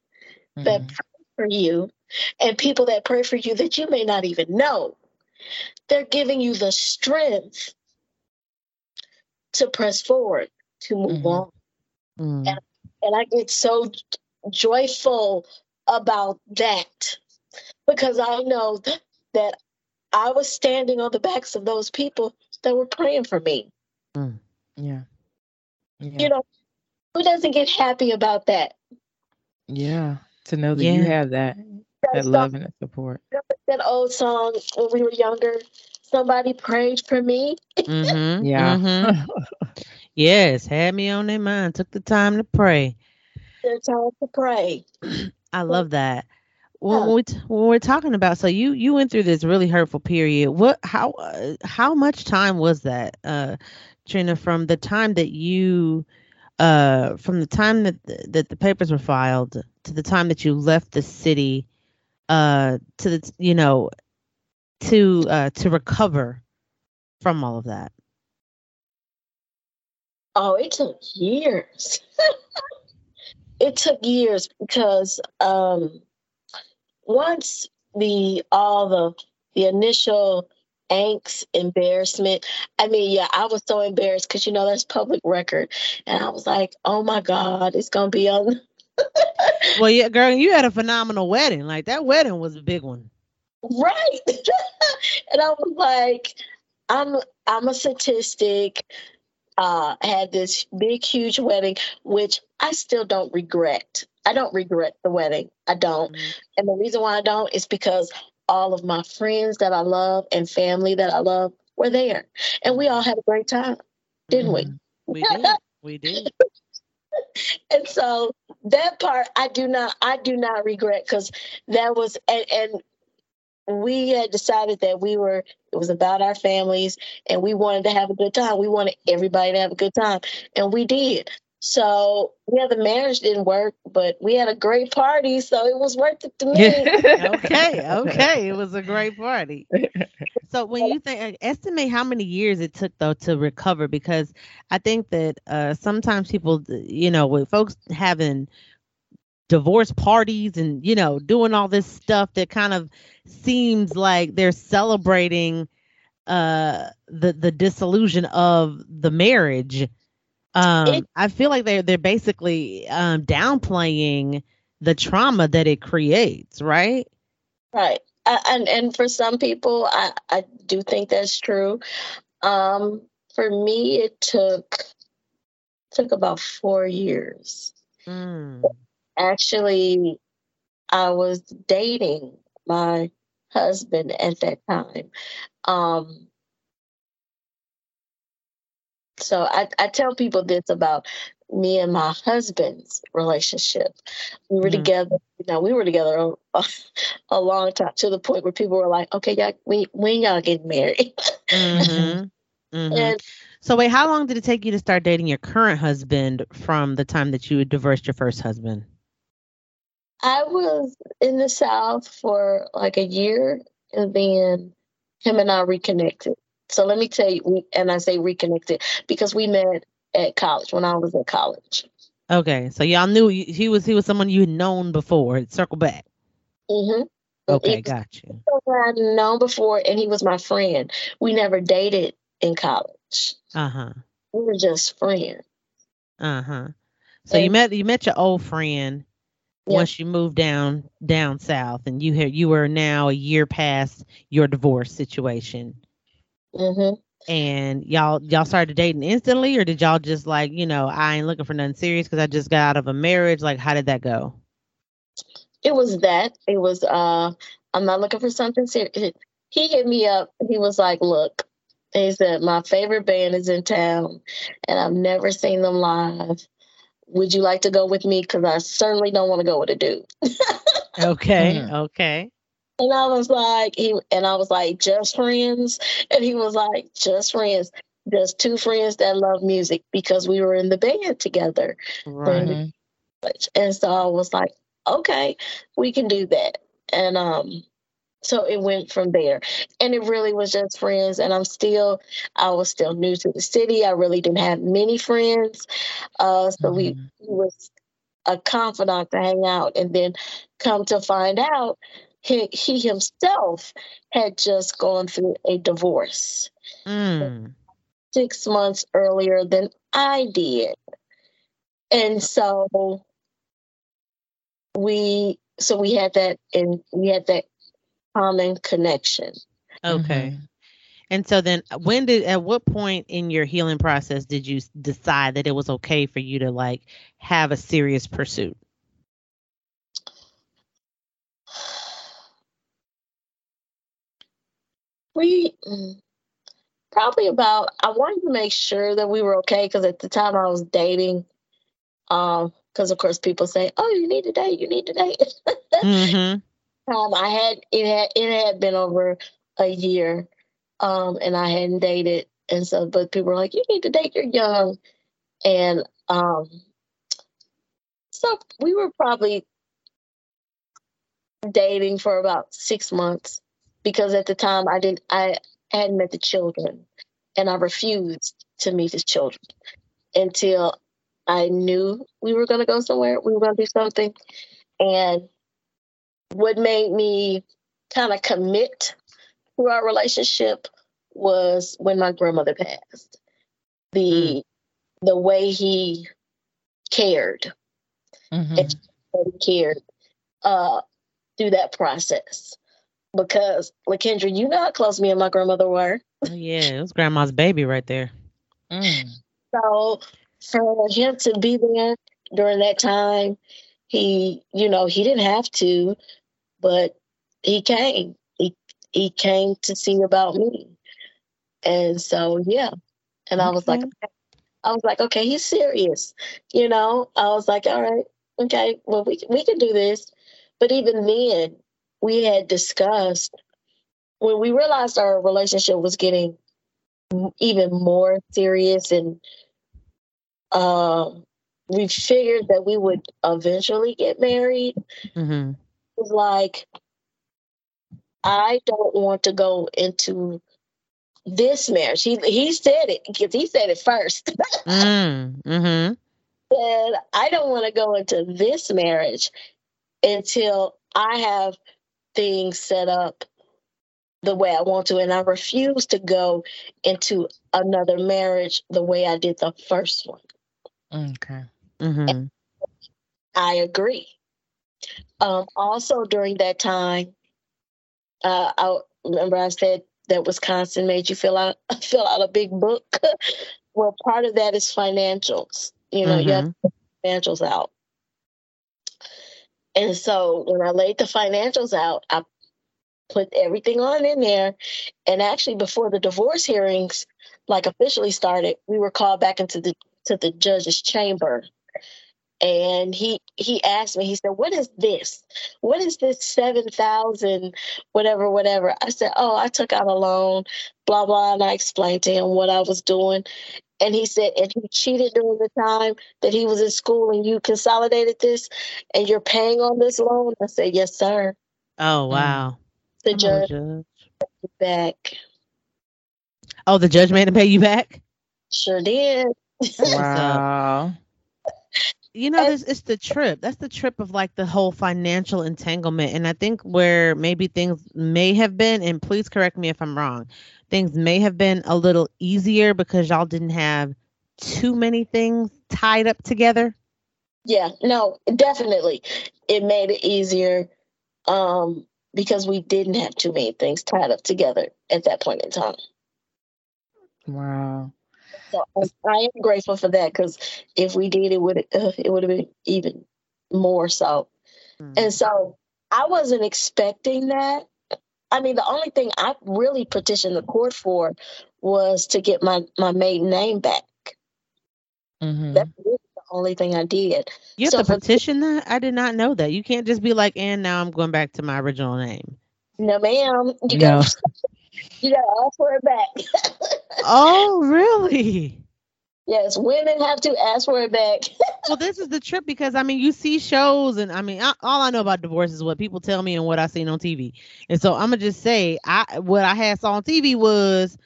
that Mhm. pray for you and people that pray for you that you may not even know. They're giving you the strength to press forward, to move Mhm. on. Mm. And I get so joyful about that because I know that I was standing on the backs of those people that were praying for me. Yeah. Yeah. You know, who doesn't get happy about that? yeah. To know that you have that that That's love and that support. that old song when we were younger. Somebody prayed for me. Mm-hmm. Yeah. mhm. Yes, had me on their mind. Took the time to pray. There's time to pray. I love that. When, Yeah. when, we t- when we're talking about, so you you went through this really hurtful period. What how uh, how much time was that, uh, Trina? From the time that you, uh, from the time that the, that the papers were filed to the time that you left the city, uh, to the you know, to uh to recover from all of that. Oh, it took years. it took years because um, once the all the the initial angst, embarrassment. I mean, yeah, I was so embarrassed because you know that's public record, and I was like, oh my god, it's gonna be on. Well, yeah, girl, you had a phenomenal wedding. Like that wedding was a big one. right and i was like i'm i'm a statistic uh had this big huge wedding which i still don't regret i don't regret the wedding i don't and the reason why i don't is because all of my friends that i love and family that i love were there and we all had a great time didn't we Mhm. We did. We did. and so that part i do not i do not regret because that was and, and we had decided that we were it was about our families and we wanted to have a good time. We wanted everybody to have a good time and we did so yeah the marriage didn't work but we had a great party so it was worth it to me okay, okay. It was a great party. So when you think estimate how many years it took though to recover because I think that uh sometimes people you know with folks having divorce parties and you know doing all this stuff that kind of seems like they're celebrating uh the the disillusion of the marriage um It- i feel like they're they're basically um downplaying the trauma that it creates right? Right. I, and and for some people i i do think that's true. Um for me it took took about four years. Mm. actually i was dating my husband at that time. Um so i, I tell people this about me and my husband's relationship we were Mhm. together you know we were together a, a long time to the point where people were like okay y'all, we, when y'all getting married Mhm. Mhm. and so wait how long did it take you to start dating your current husband from the time that you had divorced your first husband I was in the South for like a year, and then him and I reconnected. So let me tell you, we, and I say reconnected because we met at college when I was in college. okay so y'all knew he was he was someone you had known before circle back Mm-hmm. okay got you I'd known before, and he was my friend. We never dated in college. uh-huh We were just friends. Uh-huh. So you met you met your old friend Yeah. once you moved down down south and you had you were now a year past your divorce situation Mm-hmm. and y'all y'all started dating instantly or did y'all just like you know I ain't looking for nothing serious because I just got out of a marriage like how did that go It was that. It was. uh I'm not looking for something serious. He hit me up. He was like, "Look," he said, "My favorite band is in town, and I've never seen them live. would you like to go with me? Because I certainly don't want to go with a dude. okay, mm. okay. And I was like, he and I was like, just friends. And he was like, just friends. Just two friends that love music because we were in the band together. Right. And so I was like, okay, we can do that. And um, so it went from there. And it really was just friends. And I'm still, I was still new to the city. I really didn't have many friends. Uh, so mm-hmm. we, was a confidant to hang out. And then come to find out, he, he himself had just gone through a divorce mm. six months earlier than I did. And so we so we had that and we had that common connection. Okay. Mm-hmm. And so then when did at what point in your healing process did you decide that it was okay for you to like have a serious pursuit? We mm, probably about I wanted to make sure that we were okay because at the time I was dating um because of course people say, "Oh, you need to date, you need to date." mm-hmm. um, I had it had it had been over a year, um, and I hadn't dated, and so but people were like, "You need to date, you're young," and um, so we were probably dating for about six months because at the time I didn't I hadn't met the children, and I refused to meet his children until I knew we were going to go somewhere, we were going to do something. And what made me kind of commit to our relationship was when my grandmother passed. The mm. the way he cared mm-hmm. and cared uh, through that process. Because Lakendra, you know how close me and my grandmother were. Oh, yeah, it was grandma's baby right there. Mm. So for him to be there during that time, he, you know, he didn't have to, but he came. He he came to see about me. And so yeah. And okay. I was like I was like, okay, he's serious. You know, I was like, all right, okay, well we we can do this. But even then, we had discussed when we realized our relationship was getting even more serious and um, we figured that we would eventually get married. Mm-hmm. It was like, I don't want to go into this marriage. He he said it because he said it first. mm, mm-hmm. And I don't want to go into this marriage until I have things set up the way I want to. And I refuse to go into another marriage the way I did the first one. Okay. Mm-hmm. I agree. Um, also, during that time, uh, I remember I said that Wisconsin made you fill out fill out a big book. well, part of that is financials. You know, mm-hmm. you have mm-hmm. financials out. And so when I laid the financials out, I put everything on in there. And actually, before the divorce hearings like officially started, we were called back into the to the judge's chamber. And he he asked me he said what is this? What is this 7000 whatever whatever? I said oh i took out a loan blah blah and i explained to him what i was doing and he said and he cheated during the time that he was in school and you consolidated this and you're paying on this loan? I said yes sir. Oh mm. wow. The judge, judge. back. Oh the judge made him pay you back? Sure did. Wow. you know, this it's the trip. That's the trip of like the whole financial entanglement. And I think where maybe things may have been, and please correct me if I'm wrong, things may have been a little easier because y'all didn't have too many things tied up together. Yeah, no, definitely. It made it easier um, because we didn't have too many things tied up together at that point in time. Wow. So I am grateful for that because if we did, it would uh, it would have been even more so. Mm. And so I wasn't expecting that. I mean, the only thing I really petitioned the court for was to get my my maiden name back. Mm-hmm. That's really the only thing I did. You have So to for- petition that? I did not know that. You can't just be like, and now I'm going back to my original name. No, ma'am. You No. got you got to ask for it back. Oh, really? Yes, women have to ask for it back. well, this is the trip because I mean, you see shows, and I mean, I, all I know about divorce is what people tell me and what I seen on TV. And so I'm gonna just say, I what I had saw on TV was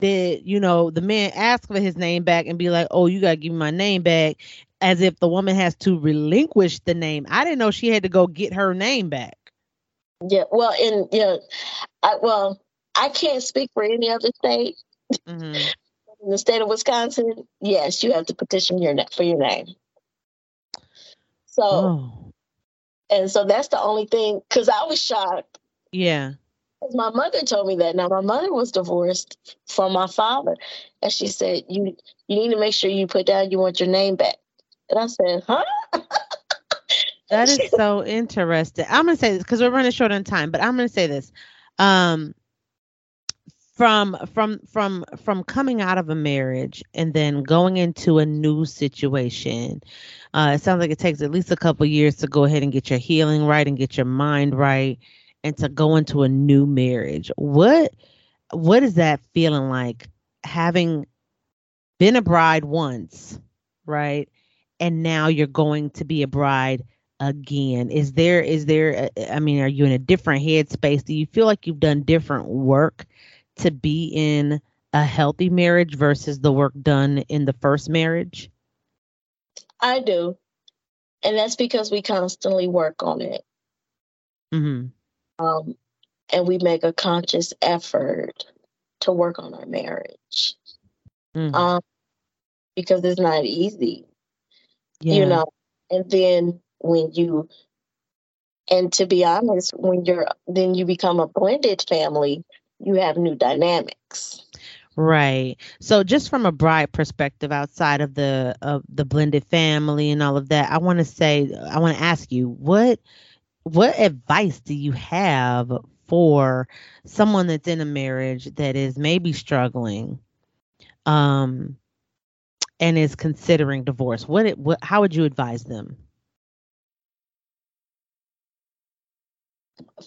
that you know the man asked for his name back and be like, "Oh, you gotta give me my name back," as if the woman has to relinquish the name. I didn't know she had to go get her name back. yeah. Well, in yeah, I well, I can't speak for any other state. hmm In the state of Wisconsin, yes, you have to petition your for your name. So Oh, and so that's the only thing. Because I was shocked. yeah. My mother told me that. Now my mother was divorced from my father, and she said you you need to make sure you put down you want your name back. And I said, huh? That is so interesting. I'm gonna say this because we're running short on time, but I'm gonna say this. Um from from from from coming out of a marriage and then going into a new situation, uh it sounds like it takes at least a couple years to go ahead and get your healing right and get your mind right and to go into a new marriage. What what is that feeling like having been a bride once, right? And now you're going to be a bride again is there is there i mean are you in a different headspace do you feel like you've done different work to be in a healthy marriage versus the work done in the first marriage I do, and that's because we constantly work on it. mm-hmm. um, and we make a conscious effort to work on our marriage mm um, because it's not easy, yeah. you know. And then when you, and to be honest, when you're then you become a blended family, you have new dynamics. Right. So just from a bride perspective outside of the of the blended family and all of that, I want to say I want to ask you what what advice do you have for someone that's in a marriage that is maybe struggling um and is considering divorce? What it what how would you advise them?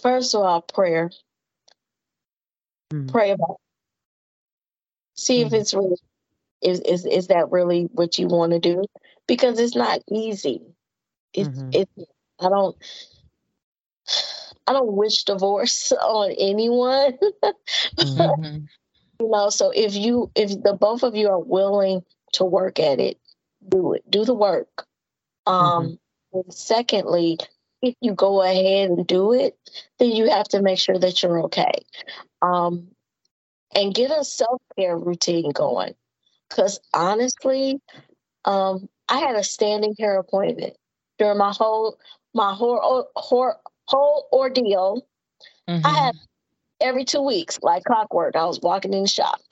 First of all, prayer. Mm. Pray about. it. See if Mhm. it's really is is is that really what you want to do? Because it's not easy. It's Mhm. it's I don't I don't wish divorce on anyone. Mhm. Mhm. you know, so if you if the both of you are willing to work at it, do it. Do the work. Um and secondly, if you go ahead and do it, then you have to make sure that you're okay. Um and get a self-care routine going. Cause honestly, um, I had a standing hair appointment during my whole my whole whole, whole ordeal. Mhm. I had every two weeks, like clockwork. I was walking in the shop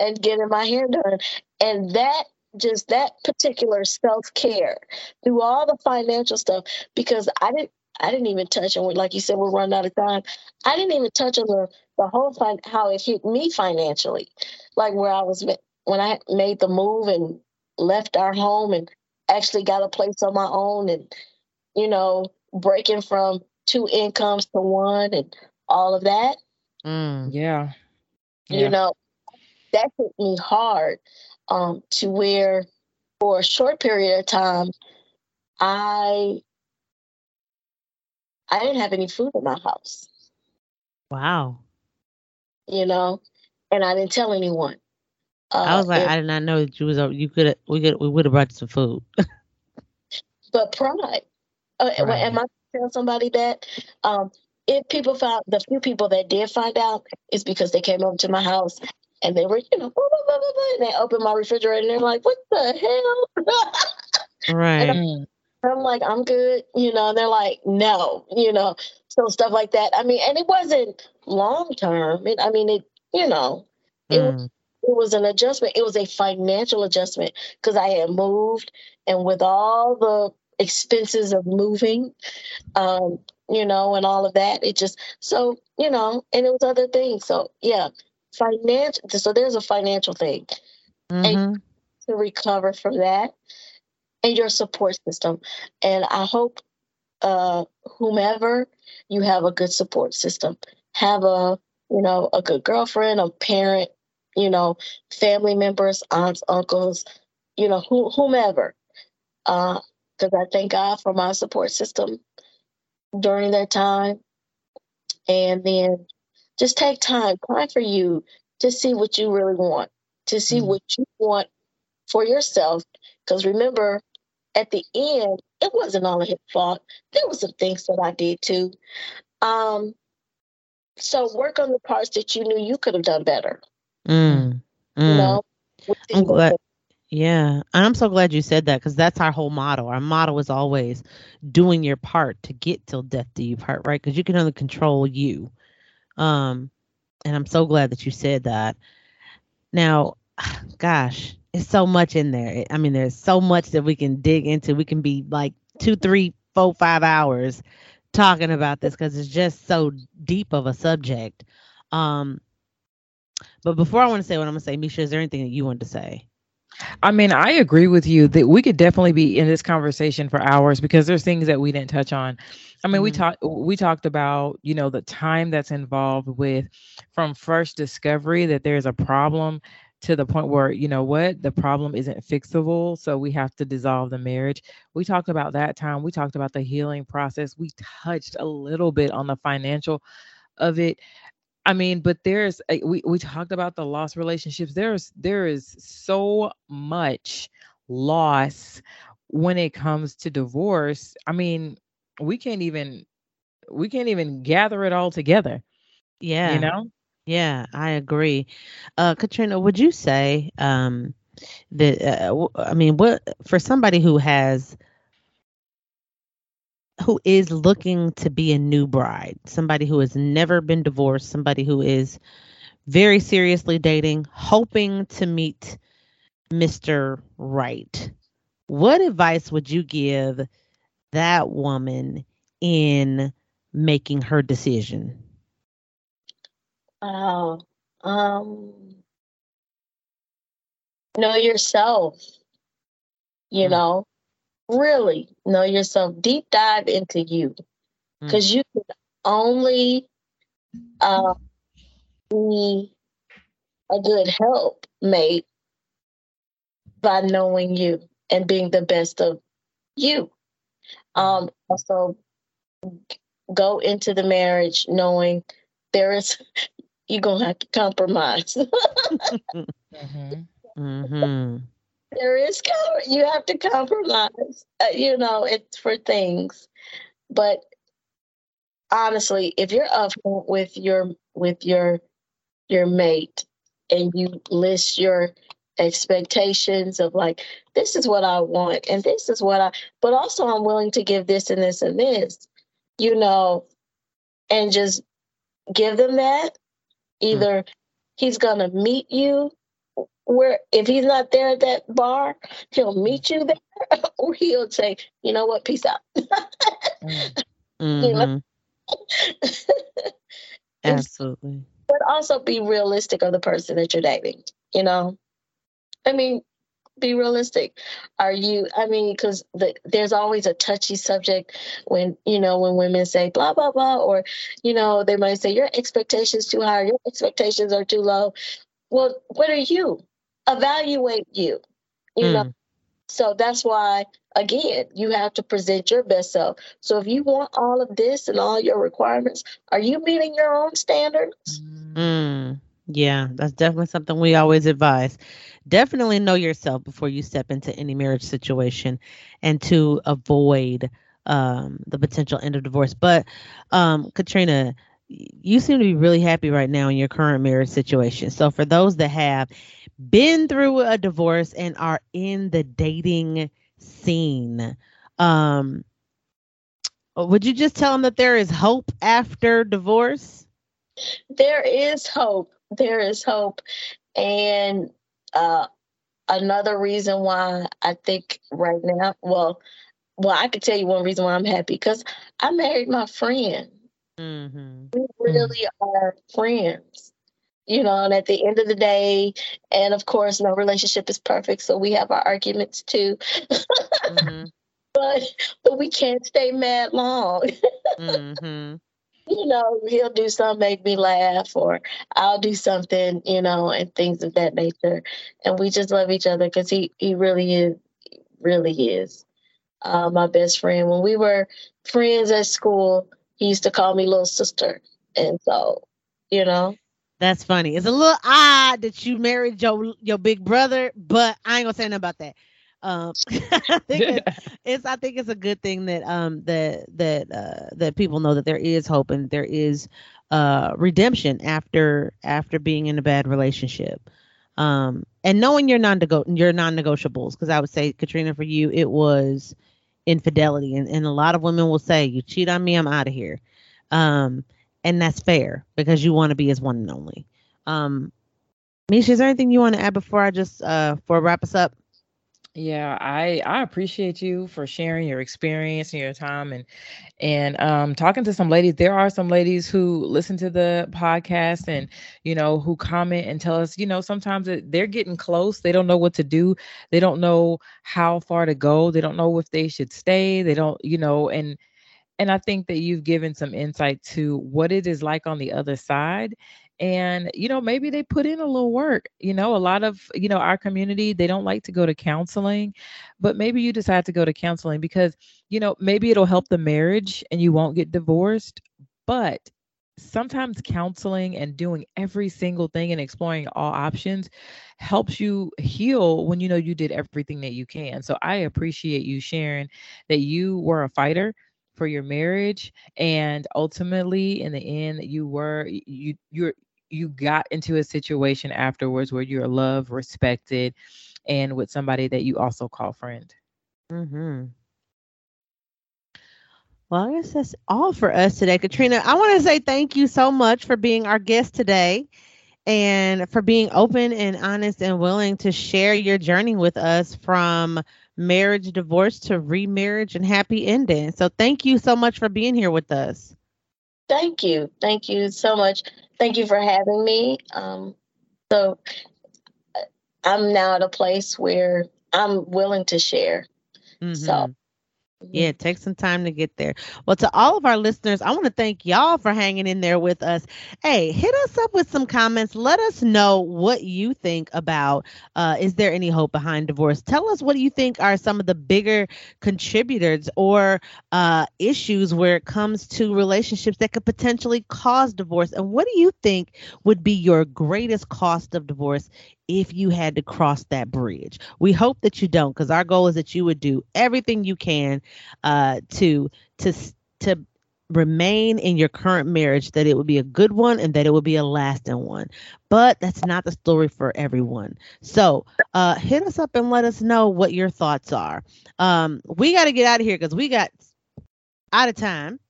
and getting my hair done. And that just that particular self care through all the financial stuff, because I didn't I didn't even touch on like you said, we're running out of time. I didn't even touch on the, the whole fin- how it hit me financially. Like where I was when I made the move and left our home and actually got a place on my own and you know, breaking from two incomes to one and all of that, Mm. Yeah. you know, that hit me hard um, to where for a short period of time, I I didn't have any food in my house, Wow. you know, and I didn't tell anyone. I was Uh, like, and- I did not know that you was you could we could we would have brought you some food. but pride. Uh, Right. Am I tell somebody that? Um, if people found the few people that did find out, it's because they came over to my house and they were, you know, blah, blah, blah, blah, blah, and they opened my refrigerator and they're like, "What the hell?" right. I'm like, "I'm good," you know. And they're like, "No," you know. So stuff like that. I mean, and it wasn't long term. I mean, it, you know, it was Mm. it was an adjustment. It was a financial adjustment because I had moved, and with all the expenses of moving, um, you know, and all of that, it just so you know, and it was other things. So yeah, financial. So there's a financial thing. Mhm. to recover from that and your support system. And I hope uh, whomever you have a good support system, have a you know a good girlfriend, a parent, you know, family members, aunts, uncles, you know, who, whomever. Because uh, I thank God for my support system during that time. And then just take time, time for you to see what you really want, to see mm-hmm. what you want for yourself. Because remember, at the end, it wasn't all his fault. There were some things that I did too. Um, so work on the parts that you knew you could have done better. Mm, mm. You know, I'm glad. Yeah, and I'm so glad you said that because that's our whole motto. Our motto is always doing your part to get till death do you part, right? Because you can only control you. Um, and I'm so glad that you said that. Now, gosh, it's so much in there. I mean, there's so much that we can dig into. We can be like two, three, four, five hours talking about this because it's just so deep of a subject. Um, but before I want to say what I'm gonna say, Misha, is there anything that you want to say? I mean, I agree with you that we could definitely be in this conversation for hours because there's things that we didn't touch on. I mean, mm-hmm. we talked we talked about, you know, the time that's involved with from first discovery that there's a problem to the point where, you know what, the problem isn't fixable, so we have to dissolve the marriage. We talked about that time. We talked about the healing process. We touched a little bit on the financial of it. I mean, but there's we we talked about the lost relationships. There's there is so much loss when it comes to divorce. I mean, we can't even we can't even gather it all together. Yeah. You know? Yeah, I agree. Uh Katrina, would you say um that uh, I mean, what for somebody who has who is looking to be a new bride, somebody who has never been divorced, somebody who is very seriously dating, hoping to meet Mr. Right. What advice would you give that woman in making her decision? Oh, um, know yourself. You mm. know, really know yourself, deep dive into you, because mm. you can only uh, be a good helpmate by knowing you and being the best of you. Um, also, go into the marriage knowing there is you're gonna have to compromise. mm-hmm. Mm-hmm there is you have to compromise uh, you know it's for things but honestly if you're upfront with your with your your mate and you list your expectations of like this is what i want and this is what i but also i'm willing to give this and this and this you know and just give them that. Mm-hmm. either he's gonna meet you where if he's not there at that bar, he'll mm-hmm. meet you there, or he'll say, "You know what? Peace out." mm-hmm. know? Mm-hmm. Absolutely. But also be realistic of the person that you're dating. You know, I mean, be realistic. Are you? I mean, because the, there's always a touchy subject when you know when women say blah blah blah, or you know they might say your expectations too high, your expectations are too low. Well, what are you? evaluate you. You mm. know, hmm. so that's why again you have to present your best self. So if you want all of this and all your requirements, are you meeting your own standards? Mm. Yeah, that's definitely something we always advise. Definitely know yourself before you step into any marriage situation and to avoid um, the potential end of divorce. But um, Katrina, you seem to be really happy right now in your current marriage situation. So for those that have been through a divorce and are in the dating scene, um would you just tell them that there is hope after divorce? There is hope. There is hope. And uh another reason why I think right now, well, well, I could tell you one reason why I'm happy because I married my friend. Mm-hmm. We really mm-hmm. are friends, you know, and at the end of the day, and of course, no relationship is perfect, so we have our arguments too. mm-hmm. But but we can't stay mad long. You know, he'll do something make me laugh, or I'll do something, you know, and things of that nature. And we just love each other because he he really is, really is uh, my best friend. When we were friends at school, he used to call me little sister, and so you know that's funny. It's a little odd that you married your your big brother, but I ain't gonna say nothing about that. Um, I think it's, it's, I think it's a good thing that um that that uh that people know that there is hope and there is uh redemption after after being in a bad relationship. Um, and knowing your non your non-negotiables, because I would say Katrina, for you, it was infidelity, and and a lot of women will say, "You cheat on me, I'm out of here." Um, and that's fair because you want to be as one and only. Um, Misha, is there anything you want to add before I just uh for wrap us up? Yeah, I I appreciate you for sharing your experience and your time and and um talking to some ladies. There are some ladies who listen to the podcast and you know who comment and tell us, you know, sometimes they're getting close. They don't know what to do. They don't know how far to go. They don't know if they should stay. They don't, you know, and and I think that you've given some insight to what it is like on the other side. And, you know, maybe they put in a little work. You know, a lot of, you know, our community, they don't like to go to counseling, but maybe you decide to go to counseling because, you know, maybe it'll help the marriage and you won't get divorced. But sometimes counseling and doing every single thing and exploring all options helps you heal when you know you did everything that you can. So I appreciate you sharing that you were a fighter for your marriage and ultimately in the end you were you you're you got into a situation afterwards where you're loved respected and with somebody that you also call friend mm-hmm. well i guess that's all for us today katrina i want to say thank you so much for being our guest today and for being open and honest and willing to share your journey with us from marriage, divorce to remarriage and happy ending. So thank you so much for being here with us. Thank you. Thank you so much. Thank you for having me. Um, so I'm now at a place where I'm willing to share. Mm-hmm. So yeah, mm-hmm. take some time to get there. Well, to all of our listeners, I want to thank y'all for hanging in there with us. Hey, hit us up with some comments. Let us know what you think about uh, is there any hope behind divorce? Tell us what do you think are some of the bigger contributors or uh, issues where it comes to relationships that could potentially cause divorce. And what do you think would be your greatest cost of divorce if you had to cross that bridge. We hope that you don't, because our goal is that you would do everything you can uh, to to to remain in your current marriage, that it would be a good one and that it would be a lasting one. But that's not the story for everyone. So uh, hit us up and let us know what your thoughts are. Um, we got to get out of here because we got out of time.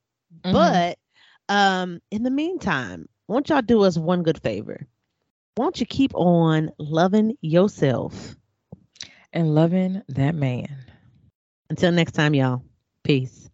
Mm-hmm. But um, in the meantime, won't y'all do us one good favor? Won't you keep on loving yourself and loving that man? Until next time, y'all. Peace.